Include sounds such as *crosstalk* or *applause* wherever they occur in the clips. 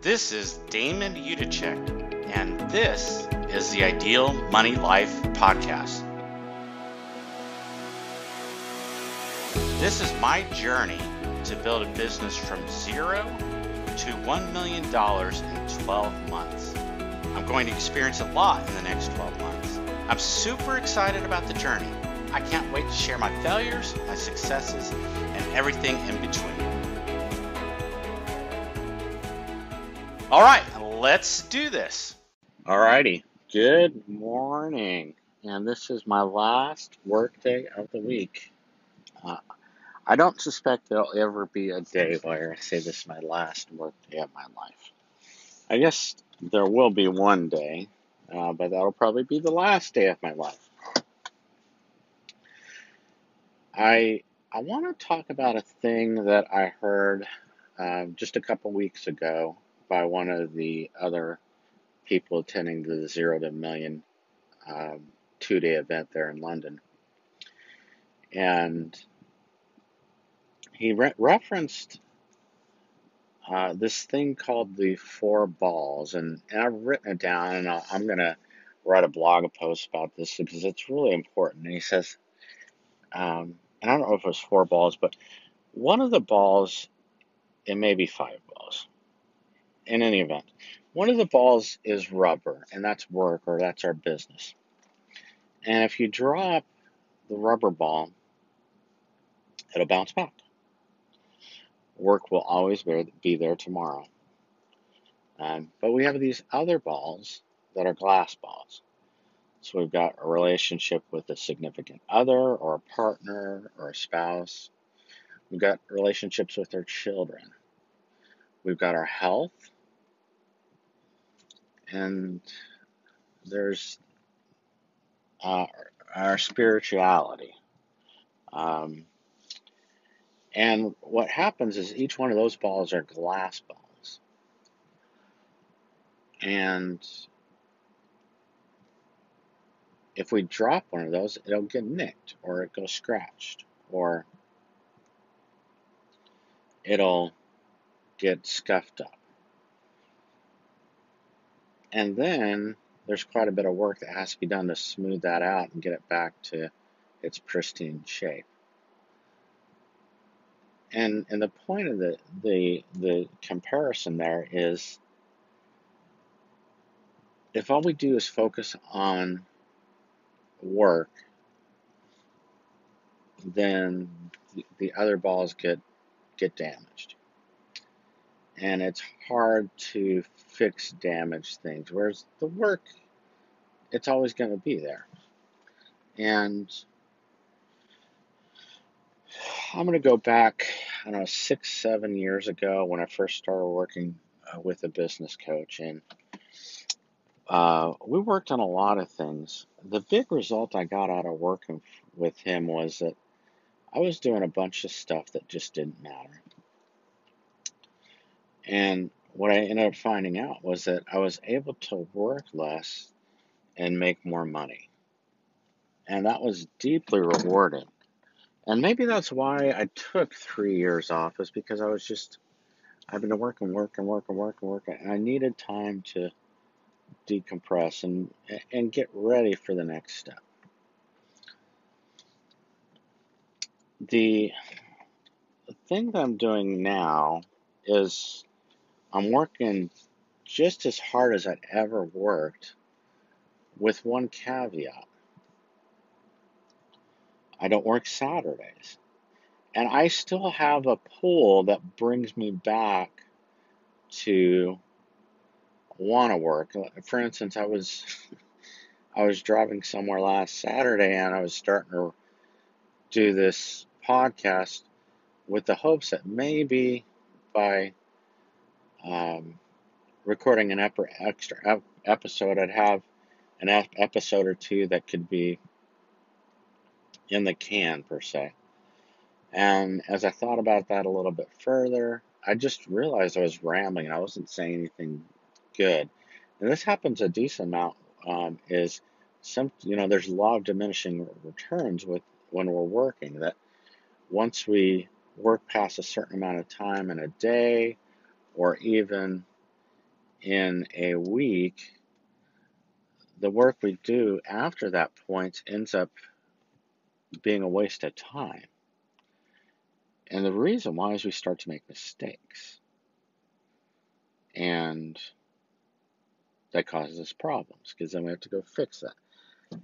This is Damon Udacek, and this is the Ideal Money Life Podcast. This is my journey to build a business from zero to $1 million in 12 months. I'm going to experience a lot in the next 12 months. I'm super excited about the journey. I can't wait to share my failures, my successes, and everything in between. All right, let's do this. All righty. Good morning. And this is my last workday of the week. Uh, I don't suspect there'll ever be a day where I say this is my last workday of my life. I guess there will be one day, uh, but that'll probably be the last day of my life. I I want to talk about a thing that I heard uh, just a couple weeks ago by one of the other people attending the Zero to Million um, two day event there in London. And he re- referenced uh, this thing called the four balls. And, and I've written it down, and i am going to write a blog post about this because it's really important. And he says, um, and I don't know if it was four balls, but one of the balls, it may be five in any event. One of the balls is rubber, and that's work or that's our business. And if you drop the rubber ball, it'll bounce back. Work will always be there tomorrow. Um, but we have these other balls that are glass balls. So we've got a relationship with a significant other or a partner or a spouse. We've got relationships with our children. We've got our health and there's uh, our spirituality. Um, and what happens is each one of those balls are glass balls. And if we drop one of those, it'll get nicked or it goes scratched or it'll get scuffed up. And then there's quite a bit of work that has to be done to smooth that out and get it back to its pristine shape. And and the point of the the the comparison there is if all we do is focus on work, then the, the other balls get get damaged and it's hard to fix damaged things. Whereas the work, it's always going to be there. And I'm going to go back, I don't know, six, seven years ago when I first started working uh, with a business coach. And uh, we worked on a lot of things. The big result I got out of working with him was that I was doing a bunch of stuff that just didn't matter. And what I ended up finding out was that I was able to work less and make more money. And that was deeply rewarding. And maybe that's why I took three years off, is because I was just, I've been working, working, working, working, working, and I needed time to decompress and and get ready for the next step. The thing that I'm doing now is I'm working just as hard as I'd ever worked, with one caveat. I don't work Saturdays. And I still have a pull that brings me back to want to work. For instance, I was *laughs* I was driving somewhere last Saturday and I was starting to do this podcast with the hopes that maybe by um, recording an ep- extra episode, I'd have an ep- episode or two that could be in the can, per se. And as I thought about that a little bit further, I just realized I was rambling and I wasn't saying anything good. And this happens a decent amount. Um, is some you know there's a law of diminishing returns with when we're working that once we work past a certain amount of time in a day or even in a week, the work we do after that point ends up being a waste of time. And the reason why is we start to make mistakes. And that causes us problems because then we have to go fix that.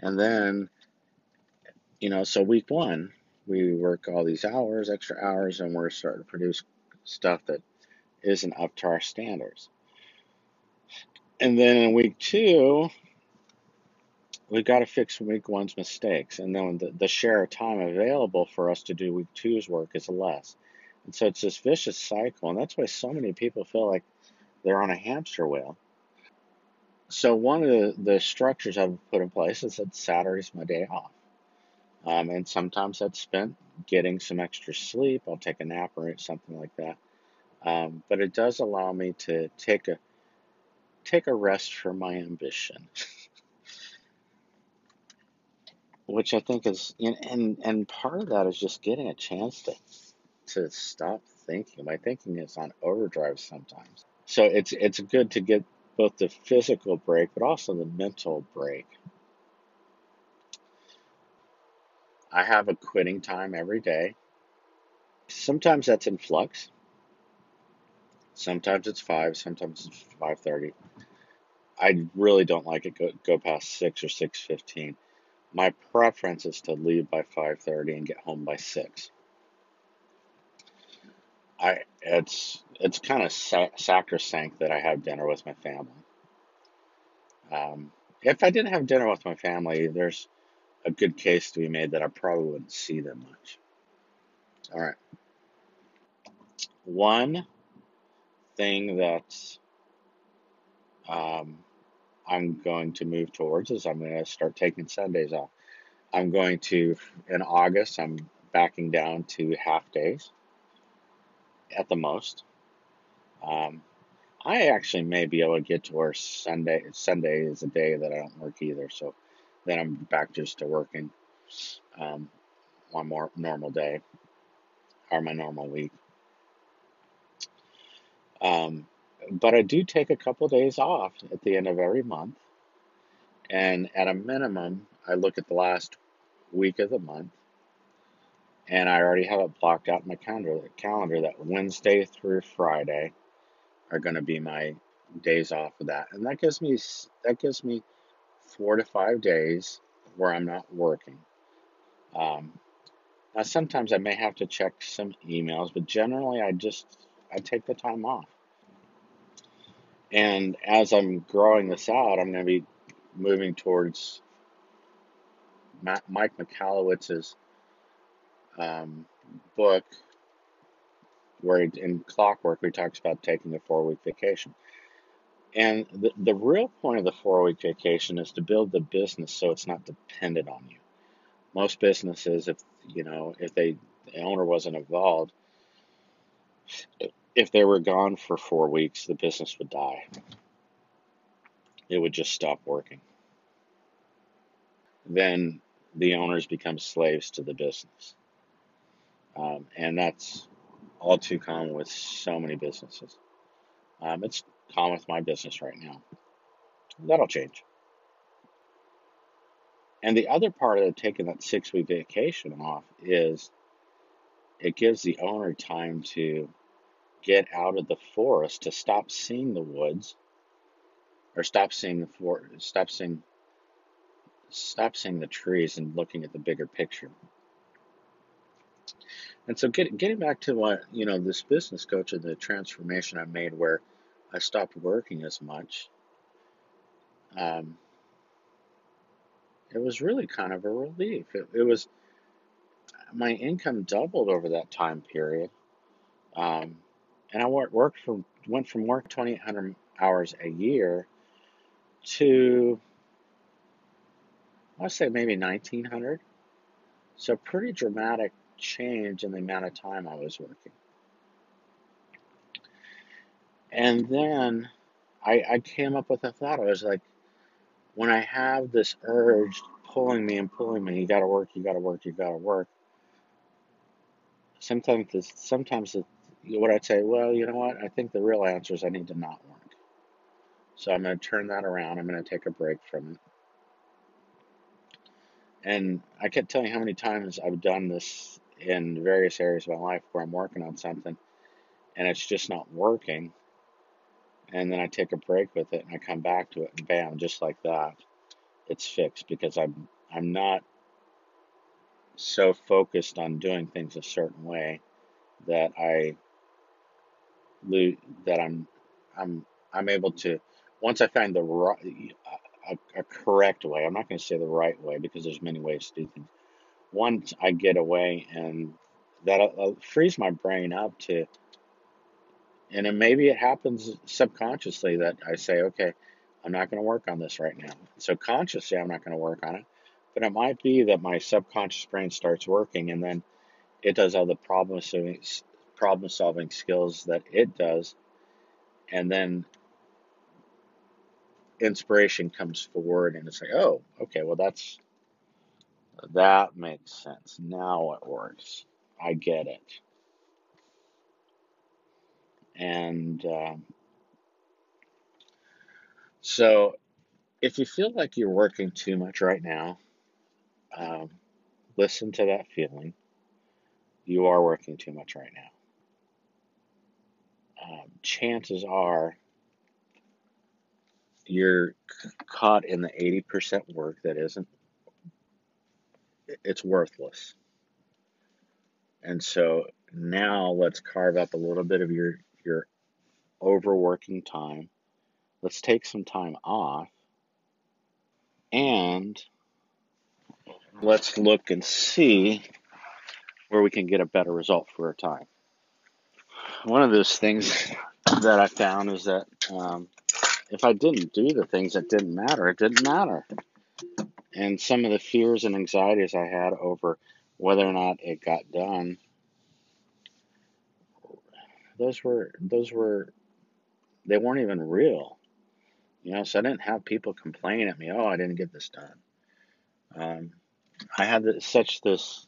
And then, you know, so week one, we work all these hours, extra hours, and we're starting to produce stuff that isn't up to our standards. And then in week two, we've got to fix week one's mistakes. And then the, the share of time available for us to do week two's work is less. And so it's this vicious cycle. And that's why so many people feel like they're on a hamster wheel. So one of the, the structures I've put in place is that Saturday's my day off. Um, and sometimes that's spent getting some extra sleep. I'll take a nap or something like that. Um, but it does allow me to take a take a rest from my ambition, *laughs* which I think is and and part of that is just getting a chance to to stop thinking. My thinking is on overdrive sometimes. So it's it's good to get both the physical break but also the mental break. I have a quitting time every day. Sometimes that's in flux. Sometimes it's five. Sometimes it's five thirty. I really don't like it go go past six or six fifteen. My preference is to leave by five thirty and get home by six. I it's it's kind of sa- sacrosanct that I have dinner with my family. Um, if I didn't have dinner with my family, there's a good case to be made that I probably wouldn't see them much. All right. One thing that um, I'm going to move towards is I'm going to start taking Sundays off. I'm going to, in August, I'm backing down to half days at the most. Um, I actually may be able to get to where Sunday Sunday is a day that I don't work either. So then I'm back just to working um, one more normal day or my normal week. Um, but I do take a couple days off at the end of every month, and at a minimum, I look at the last week of the month, and I already have it blocked out in my calendar. Calendar that Wednesday through Friday are going to be my days off of that, and that gives me that gives me four to five days where I'm not working. Um, now sometimes I may have to check some emails, but generally I just I take the time off. And as I'm growing this out, I'm going to be moving towards Mike Michalowicz's um, book, where in Clockwork, he talks about taking a four week vacation. And the, the real point of the four week vacation is to build the business so it's not dependent on you. Most businesses, if you know, if they the owner wasn't involved, if they were gone for four weeks, the business would die. It would just stop working. Then the owners become slaves to the business. Um, and that's all too common with so many businesses. Um, it's common with my business right now. That'll change. And the other part of taking that six week vacation off is it gives the owner time to get out of the forest, to stop seeing the woods, or stop seeing the forest, stop seeing, stop seeing the trees and looking at the bigger picture. And so, get, getting back to what you know, this business coach and the transformation I made, where I stopped working as much. Um, it was really kind of a relief. It, it was my income doubled over that time period, um, and I worked from went from work 2,800 hours a year to I say maybe 1,900. So pretty dramatic change in the amount of time I was working. And then I, I came up with a thought. I was like, when I have this urge pulling me and pulling me, you got to work, you got to work, you got to work. Sometimes, this, sometimes it, what I'd say, well, you know what? I think the real answer is I need to not work. So I'm going to turn that around. I'm going to take a break from it. And I can't tell you how many times I've done this in various areas of my life where I'm working on something and it's just not working. And then I take a break with it and I come back to it and bam, just like that, it's fixed because I'm I'm not so focused on doing things a certain way that I that I'm I'm I'm able to once I find the right a, a correct way. I'm not going to say the right way because there's many ways to do things. Once I get away and that uh, frees my brain up to, and then maybe it happens subconsciously that I say, okay, I'm not going to work on this right now. So consciously, I'm not going to work on it. But it might be that my subconscious brain starts working and then it does all the problem problem solving skills that it does. And then inspiration comes forward and it's like, oh, okay, well, that's that makes sense. Now it works. I get it. And um, so if you feel like you're working too much right now, um, listen to that feeling. You are working too much right now. Um, chances are you're caught in the 80% work that isn't, it's worthless. And so now let's carve up a little bit of your, your overworking time. Let's take some time off and let's look and see where we can get a better result for our time. One of those things *coughs* that I found is that um, if I didn't do the things that didn't matter, it didn't matter. And some of the fears and anxieties I had over whether or not it got done, those were those were they weren't even real. You know, so I didn't have people complain at me, "Oh, I didn't get this done." Um, I had this, such this,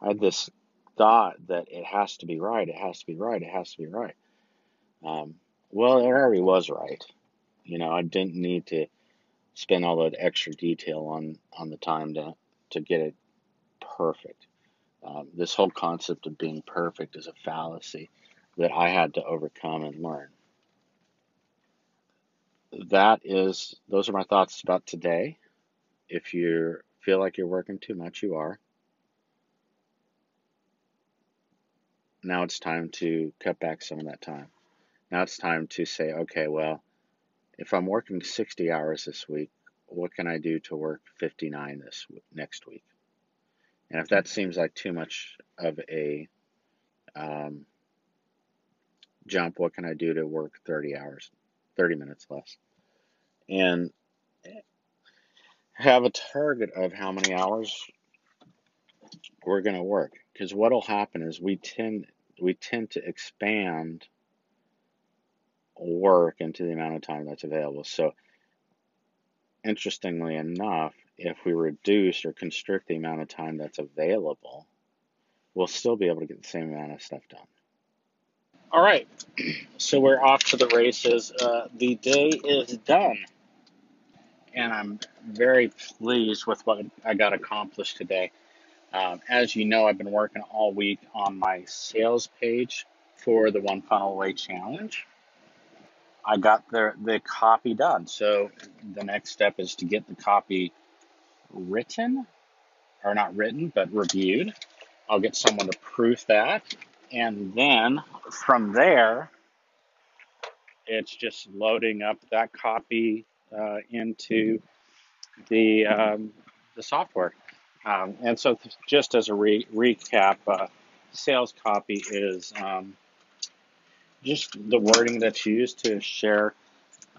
I had this thought that it has to be right, it has to be right, it has to be right. Um, well, it already was right. You know, I didn't need to spend all that extra detail on on the time to to get it perfect. Um, this whole concept of being perfect is a fallacy that I had to overcome and learn. That is, those are my thoughts about today. If you feel like you're working too much, you are. Now it's time to cut back some of that time. Now it's time to say, okay, well, if I'm working 60 hours this week, what can I do to work 59 this next week? And if that seems like too much of a um, jump, what can I do to work 30 hours, 30 minutes less? And have a target of how many hours we're going to work. Because what will happen is we tend we tend to expand work into the amount of time that's available. So interestingly enough, if we reduce or constrict the amount of time that's available, we'll still be able to get the same amount of stuff done. All right, *clears throat* so we're off to the races. Uh, the day is done, and I'm very pleased with what I got accomplished today. Um, as you know, I've been working all week on my sales page for the One Funnel Away Challenge. I got the the copy done. So the next step is to get the copy written, or not written, but reviewed. I'll get someone to proof that, and then from there, it's just loading up that copy uh, into the um, the software. Um, and so, just as a re- recap, uh, sales copy is um, just the wording that's used to share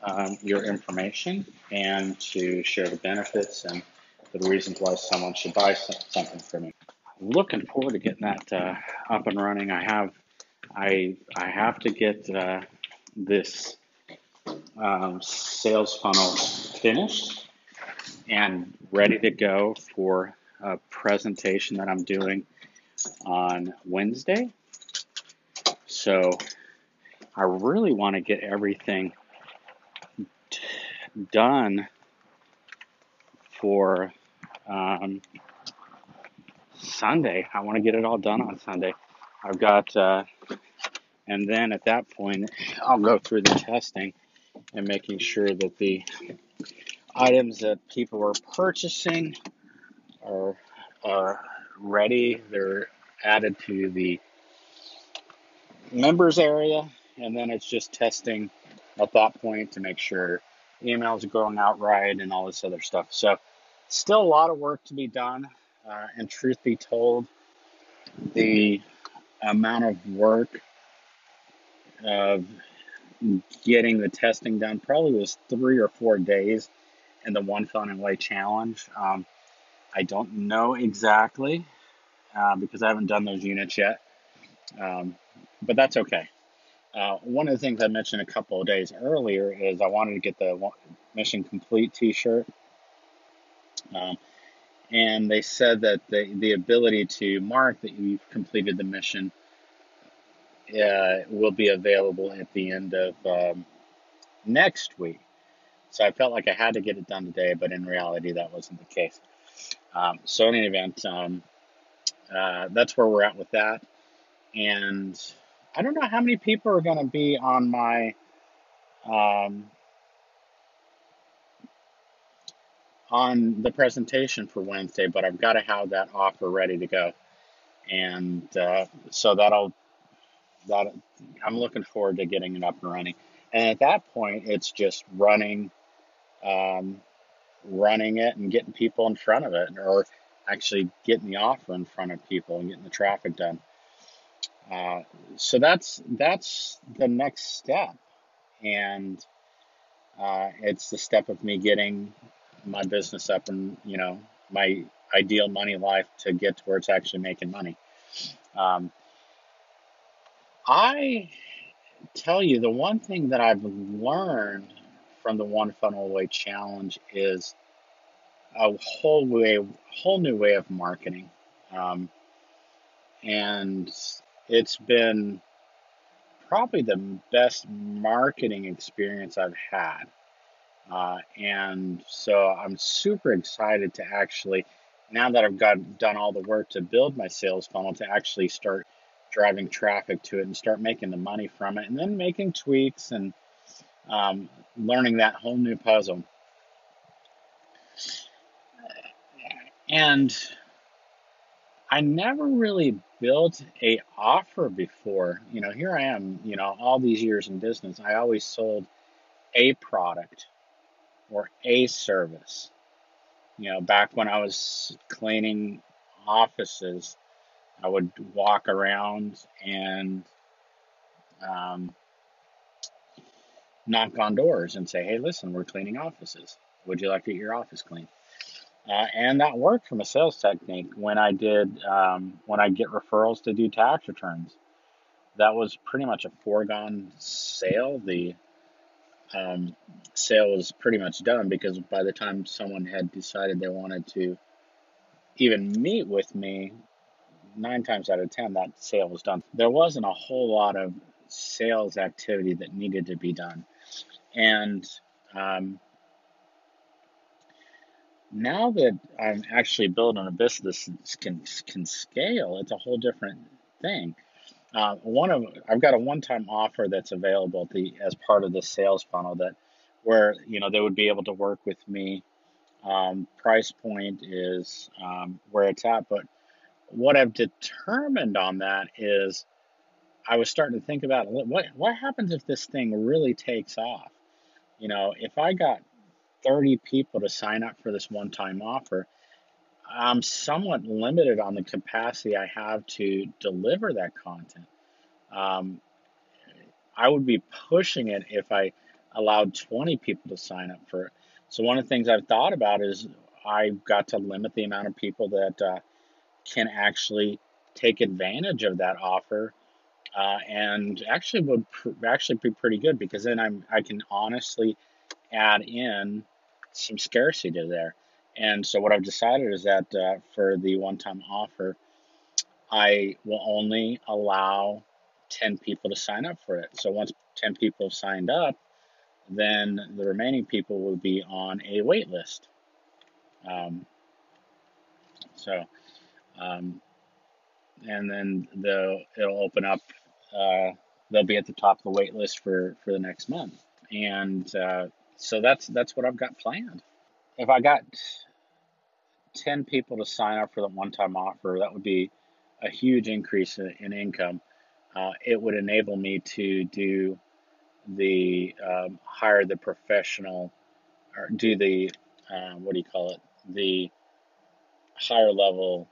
um, your information and to share the benefits and the reasons why someone should buy something from you. Looking forward to getting that uh, up and running. I have, I, I have to get uh, this um, sales funnel finished and ready to go for a presentation that I'm doing on Wednesday. So I really want to get everything done for um, Sunday. I want to get it all done on Sunday. I've got, uh, and then at that point, I'll go through the testing and making sure that the items that people are purchasing are are ready. They're added to the members area, and then it's just testing at that point to make sure emails are going out right and all this other stuff. So, still a lot of work to be done. Uh, and truth be told, the amount of work of getting the testing done probably was three or four days in the One Funnel Away Challenge. Um, I don't know exactly uh, because I haven't done those units yet, um, but that's okay. Uh, one of the things I mentioned a couple of days earlier is I wanted to get the Mission Complete T-shirt, um, and they said that the the ability to mark that you've completed the mission uh, will be available at the end of um, next week. So I felt like I had to get it done today, but in reality, that wasn't the case. Um, so in any event, um, uh, that's where we're at with that. And I don't know how many people are going to be on my um, on the presentation for Wednesday, but I've got to have that offer ready to go, and uh, so that'll that I'm looking forward to getting it up and running. And at that point, it's just running um, running it and getting people in front of it, or actually getting the offer in front of people and getting the traffic done. Uh, so that's that's the next step, and uh, it's the step of me getting my business up and you know my ideal money life to get to where it's actually making money. Um, I tell you the one thing that I've learned from the One Funnel Away Challenge is a whole way, whole new way of marketing, um, and it's been probably the best marketing experience I've had. Uh, and so I'm super excited to actually, now that I've got done all the work to build my sales funnel, to actually start driving traffic to it and start making the money from it, and then making tweaks and um, learning that whole new puzzle. And I never really built a offer before. You know, here I am, you know, all these years in business, I always sold a product or a service. You know, back when I was cleaning offices, I would walk around and um, knock on doors and say, hey, listen, we're cleaning offices. Would you like to get your office cleaned? Uh, and that worked from a sales technique when I did, um, when I get referrals to do tax returns. That was pretty much a foregone sale. The um, sale was pretty much done because by the time someone had decided they wanted to even meet with me, nine times out of ten, that sale was done. There wasn't a whole lot of sales activity that needed to be done. And um, now that I'm actually building a business that can, can scale, it's a whole different thing. Uh, one of I've got a one-time offer that's available the, as part of the sales funnel that where you know they would be able to work with me. Um, price point is um, where it's at, but what I've determined on that is I was starting to think about what what happens if this thing really takes off. You know, if I got 30 people to sign up for this one-time offer, I'm somewhat limited on the capacity I have to deliver that content. Um, I would be pushing it if I allowed 20 people to sign up for it. So one of the things I've thought about is I've got to limit the amount of people that uh, can actually take advantage of that offer, uh, and actually would pr- actually be pretty good because then I'm I can honestly add in some scarcity there. And so what I've decided is that uh, for the one-time offer, I will only allow 10 people to sign up for it. So once 10 people have signed up, then the remaining people will be on a wait list. Um, so, um, and then the it'll open up. Uh, they'll be at the top of the wait list for for the next month, and uh, so that's that's what I've got planned. If I got ten people to sign up for the one-time offer, that would be a huge increase in, in income. Uh, it would enable me to do the um, hire the professional or do the uh, what do you call it the higher level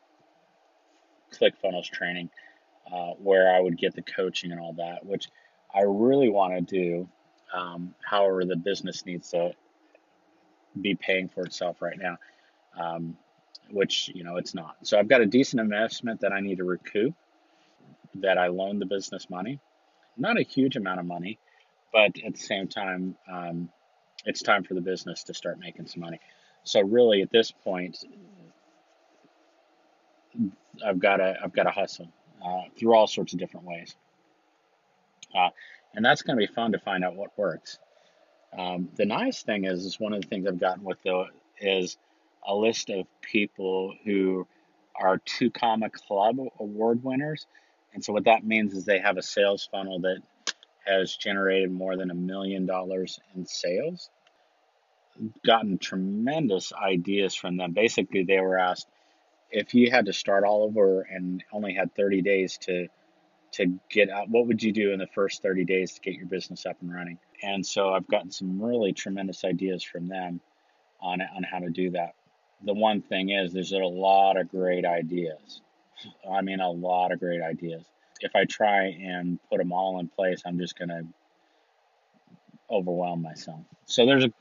ClickFunnels training uh, where I would get the coaching and all that, which I really want to do. Um, however, the business needs to be paying for itself right now, um, which you know it's not. So I've got a decent investment that I need to recoup. That I loaned the business money, not a huge amount of money, but at the same time, um, it's time for the business to start making some money. So really, at this point, I've got to I've got to hustle uh, through all sorts of different ways, uh, and that's going to be fun to find out what works. Um, the nice thing is, is one of the things I've gotten with the is a list of people who are two comma club award winners, and so what that means is they have a sales funnel that has generated more than a million dollars in sales. Gotten tremendous ideas from them. Basically, they were asked if you had to start all over and only had 30 days to to get out, what would you do in the first 30 days to get your business up and running? And so I've gotten some really tremendous ideas from them on on how to do that. The one thing is, there's a lot of great ideas. I mean, a lot of great ideas if I try and put them all in place, I'm just going to overwhelm myself. So there's a,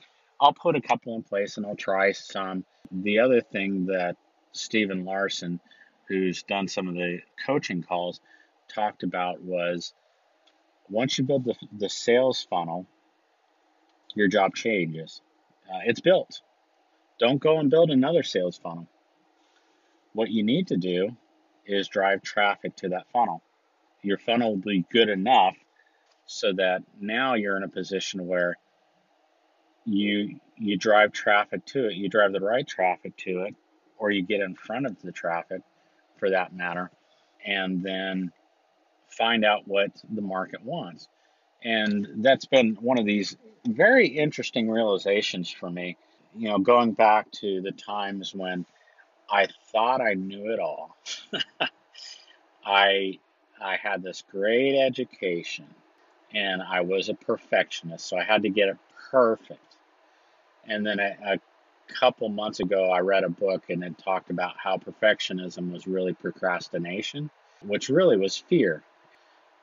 I'll put a couple in place and I'll try some. The other thing that Stephen Larsen, who's done some of the coaching calls, talked about was once you build the, the sales funnel, your job changes. Uh, it's built. Don't go and build another sales funnel. What you need to do is drive traffic to that funnel your funnel will be good enough so that now you're in a position where you you drive traffic to it, you drive the right traffic to it, or you get in front of the traffic for that matter, and then find out what the market wants. And that's been one of these very interesting realizations for me. You know, going back to the times when I thought I knew it all. *laughs* I I had this great education and I was a perfectionist, so I had to get it perfect. And then a, a couple months ago, I read a book and it talked about how perfectionism was really procrastination, which really was fear.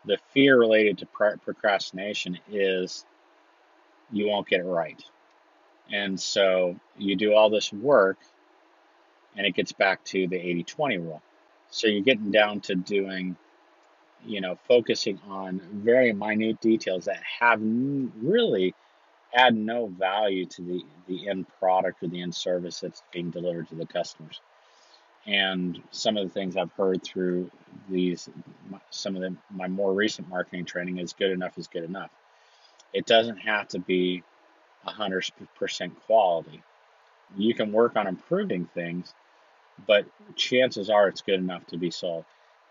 The fear related to procrastination is you won't get it right. And so you do all this work and it gets back to the 80 20 rule. So you're getting down to doing you know, focusing on very minute details that have really add no value to the, the end product or the end service that's being delivered to the customers. And some of the things I've heard through these, some of the, my more recent marketing training is good enough is good enough. It doesn't have to be 100% quality. You can work on improving things, but chances are it's good enough to be sold.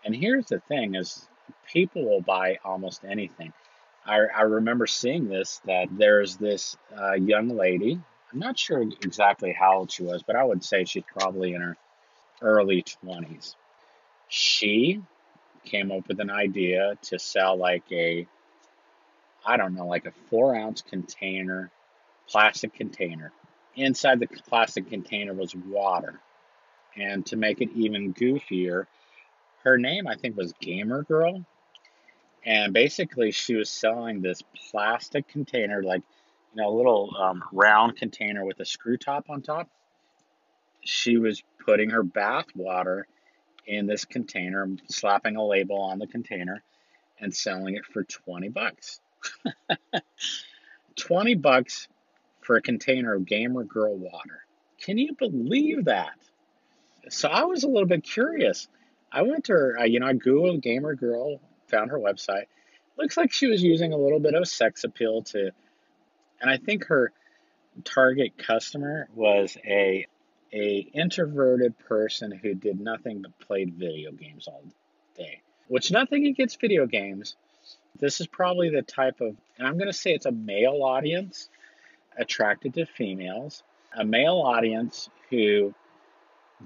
And here's the thing is people will buy almost anything. I, I remember seeing this that there's this uh, young lady. I'm not sure exactly how old she was, but I would say she's probably in her early 20s. She came up with an idea to sell like a, I don't know, like a four ounce container, plastic container. Inside the plastic container was water. And to make it even goofier, her name I think was Gamer Girl, and basically she was selling this plastic container, like you know, a little um, round container with a screw top on top. She was putting her bath water in this container, slapping a label on the container, and selling it for twenty bucks. *laughs* twenty bucks for a container of Gamer Girl water. Can you believe that? So I was a little bit curious. I went to her, you know, I Googled Gamer Girl, found her website. Looks like she was using a little bit of sex appeal to And I think her target customer was a a introverted person who did nothing but played video games all day. Which nothing against video games. This is probably the type of and I'm going to say it's a male audience attracted to females, a male audience who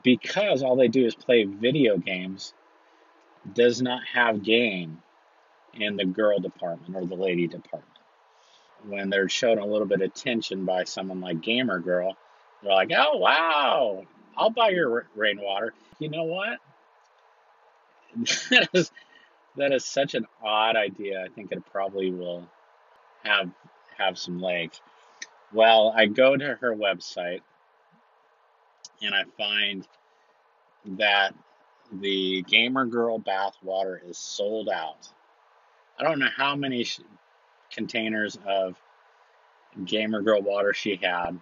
because all they do is play video games does not have game in the girl department or the lady department. When they're shown a little bit of attention by someone like Gamer Girl, they're like, oh, wow, I'll buy your rainwater. You know what? that, is, *laughs* that is such an odd idea. I think it probably will have have some legs. Well, I go to her website and I find that the Gamer Girl bath water is sold out. I don't know how many sh- containers of Gamer Girl water she had,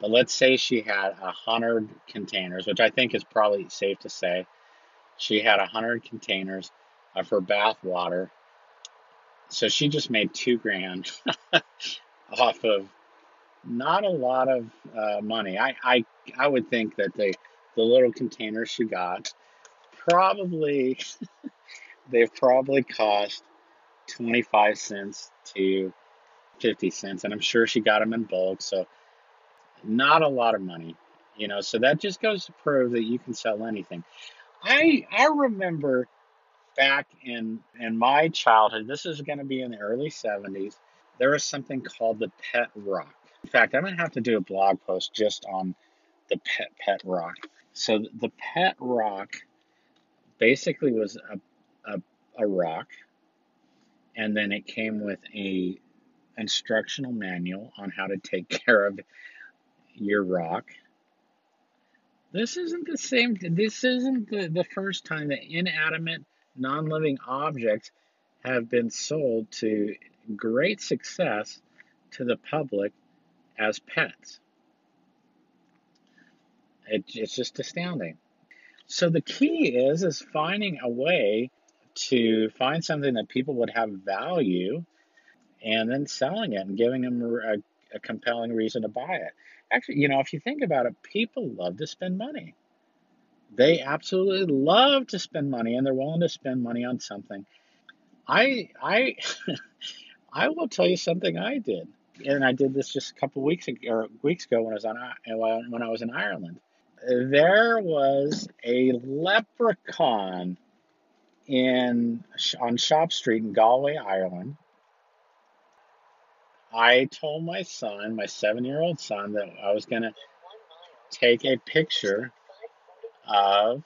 but let's say she had a hundred containers, which I think is probably safe to say. She had a hundred containers of her bath water, so she just made two grand *laughs* off of not a lot of uh, money. I, I I would think that they the little containers she got probably *laughs* they've probably cost 25 cents to 50 cents and i'm sure she got them in bulk so not a lot of money you know so that just goes to prove that you can sell anything. I i remember back in in my childhood this is going to be in the early 70s there was something called the pet rock. In fact i'm going to have to do a blog post just on the pet pet rock. So the pet rock basically was a, a, a rock, and then it came with a instructional manual on how to take *laughs* care of your rock. This isn't the same. This isn't the, the first time that inanimate, non-living objects have been sold to great success to the public as pets. It, it's just astounding. So the key is is finding a way to find something that people would have value and then selling it and giving them a, a compelling reason to buy it. Actually, you know, if you think about it, people love to spend money. They absolutely love to spend money and they're willing to spend money on something. I I *laughs* I will tell you something I did. And I did this just a couple weeks ago, weeks ago when I was on when I was in Ireland there was a leprechaun in on Shop Street in Galway, Ireland. I told my son, my seven-year-old son, that I was gonna take a picture of.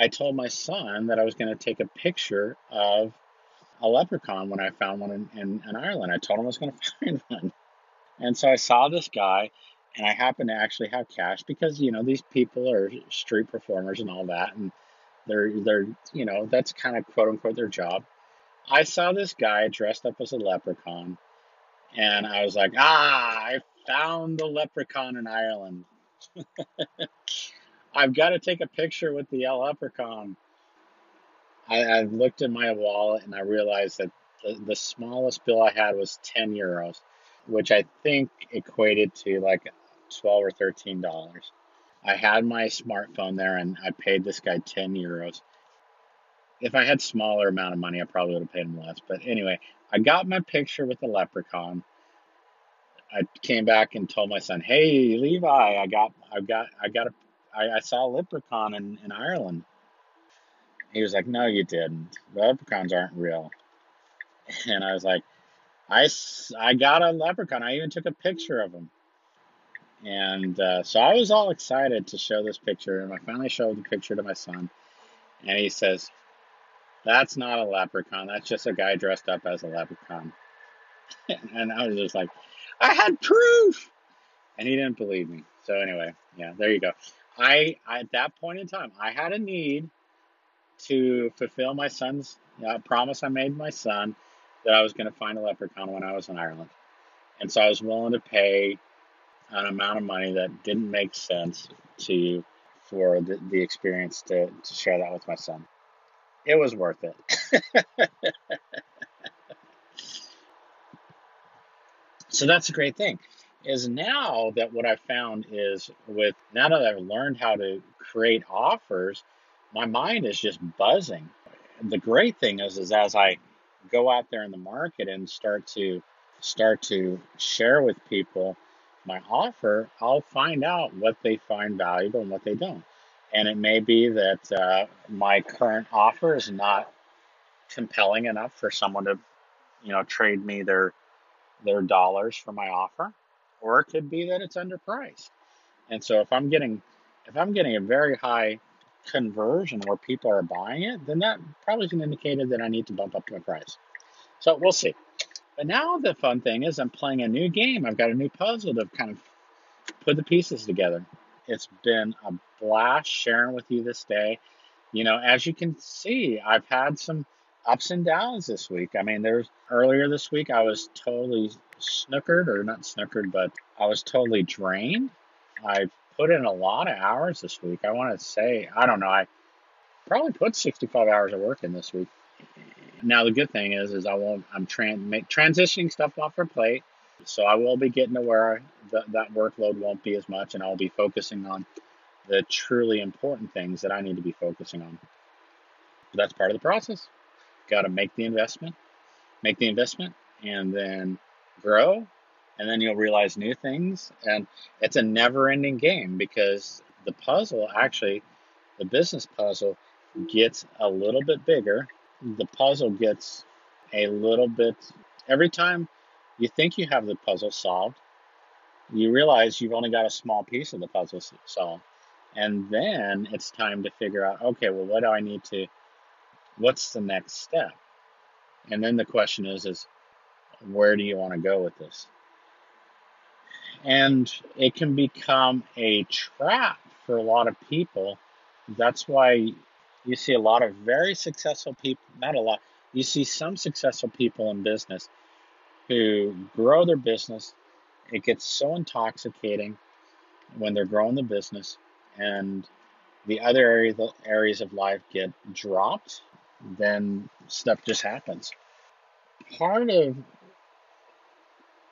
I told my son that I was to take a picture of a leprechaun when I found one in, in, in Ireland. I told him I was to *laughs* find one. And so I saw this guy and I happen to actually have cash because you know these people are street performers and all that, and they're they're you know that's kind of quote unquote their job. I saw this guy dressed up as a leprechaun, and I was like, ah, I found the leprechaun in Ireland. *laughs* I've got to take a picture with the leprechaun. I, I looked in my wallet and I realized that the, the smallest bill I had was 10 euros, which I think equated to like 12 or 13 dollars. I had my smartphone there and I paid this guy 10 euros. If I had smaller amount of money, I probably would have paid him less. But anyway, I got my picture with the leprechaun. I came back and told my son, "Hey, Levi, I got, I got, I got a, I, I saw a leprechaun in, in Ireland." He was like, "No, you didn't. The leprechauns aren't real." And I was like, "I, I got a leprechaun. I even took a picture of him." And uh, so I was all excited to show this picture, and I finally showed the picture to my son, and he says, "That's not a leprechaun. That's just a guy dressed up as a leprechaun." *laughs* and I was just like, "I had proof," and he didn't believe me. So anyway, yeah, there you go. I, I at that point in time, I had a need to fulfill my son's uh, promise I made my son that I was going to find a leprechaun when I was in Ireland, and so I was willing to pay an amount of money that didn't make sense to you for the, the experience to, to share that with my son. It was worth it. *laughs* So that's a great thing. Is now that what I found is with now that I've learned how to create offers, my mind is just buzzing. The great thing is, is as I go out there in the market and start to start to share with people my offer, I'll find out what they find valuable and what they don't. And it may be that uh, my current offer is not compelling enough for someone to, you know, trade me their their dollars for my offer, or it could be that it's underpriced. And so if I'm getting if I'm getting a very high conversion where people are buying it, then that probably is an indicator that I need to bump up my price. So we'll see. But now the fun thing is I'm playing a new game. I've got a new puzzle to kind of put the pieces together. It's been a blast sharing with you this day. You know, as you can see, I've had some ups and downs this week. I mean, there's earlier this week I was totally snookered, or not snookered, but I was totally drained. I've put in a lot of hours this week. I want to say, I don't know, I probably put 65 hours of work in this week. Now the good thing is, is I won't. I'm tran- transitioning stuff off her plate, so I will be getting to where that workload won't be as much, and I'll be focusing on the truly important things that I need to be focusing on. But that's part of the process. Got to make the investment, make the investment, and then grow, and then you'll realize new things. And it's a never-ending game because the puzzle, actually, the business puzzle, gets a little bit bigger. The puzzle gets a little bit every time you think you have the puzzle solved. You realize you've only got a small piece of the puzzle solved. And then it's time to figure out, okay, well, what do I need to what's the next step? And then the question is, is where do you want to go with this? And it can become a trap for a lot of people. That's why you see a lot of very successful people, not a lot, you see some successful people in business who grow their business. It gets so intoxicating when they're growing the business, and the other area, the areas of life get dropped then stuff just happens. Part of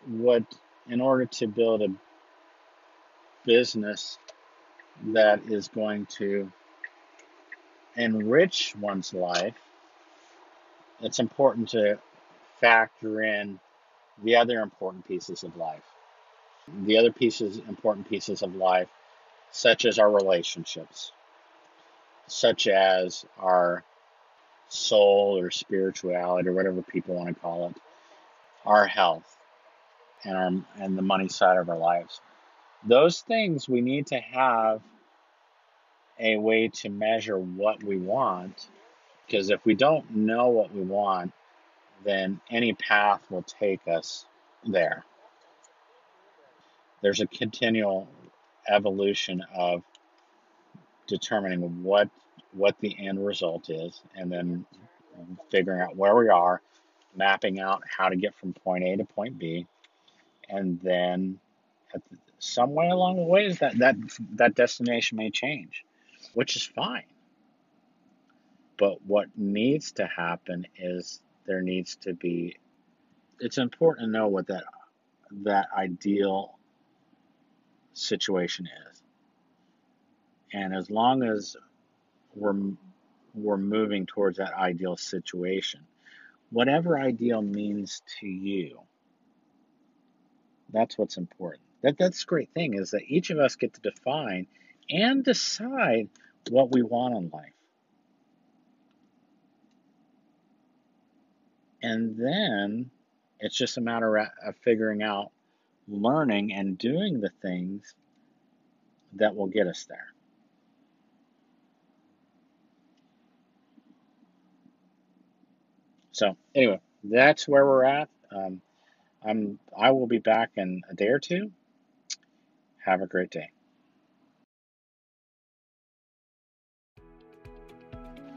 what, in order to build a business that is going to enrich one's life, it's important to factor in the other important pieces of life. The other pieces, important pieces of life, such as our relationships, such as our soul or spirituality or whatever people want to call it, our health and our and the money side of our lives. Those things we need to have a way to measure what we want because if we don't know what we want, then any path will take us there. There's a continual evolution of determining what what the end result is, and then figuring out where we are, mapping out how to get from point A to point B, and then at some way along the way that that that destination may change, which is fine. But what needs to happen is there needs to be. It's important to know what that that ideal situation is. And as long as we're we're moving towards that ideal situation. Whatever ideal means to you, that's what's important. That that's the great thing is that each of us get to define and decide what we want in life. And then it's just a matter of figuring out, learning, and doing the things that will get us there. So anyway, that's where we're at. Um, I'm I will be back in a day or two. Have a great day.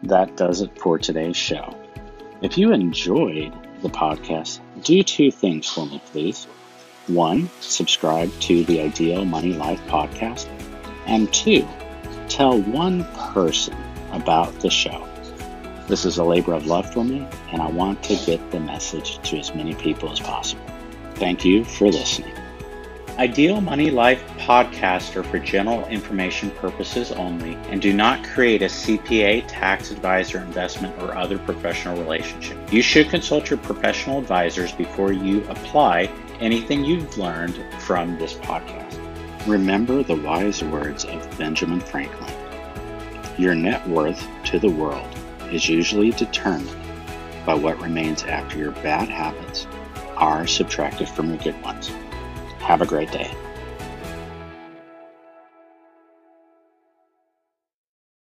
That does it for today's show. If you enjoyed the podcast, do two things for me, please. One, subscribe to the Ideal Money Life podcast. And two, tell one person about the show. This is a labor of love for me, and I want to get the message to as many people as possible. Thank you for listening. Ideal Money Life podcasts are for general information purposes only and do not create a CPA, tax advisor, investment, or other professional relationship. You should consult your professional advisors before you apply anything you've learned from this podcast. Remember the wise words of Benjamin Franklin Your net worth to the world is usually determined by what remains after your bad habits are subtracted from your good ones. Have a great day.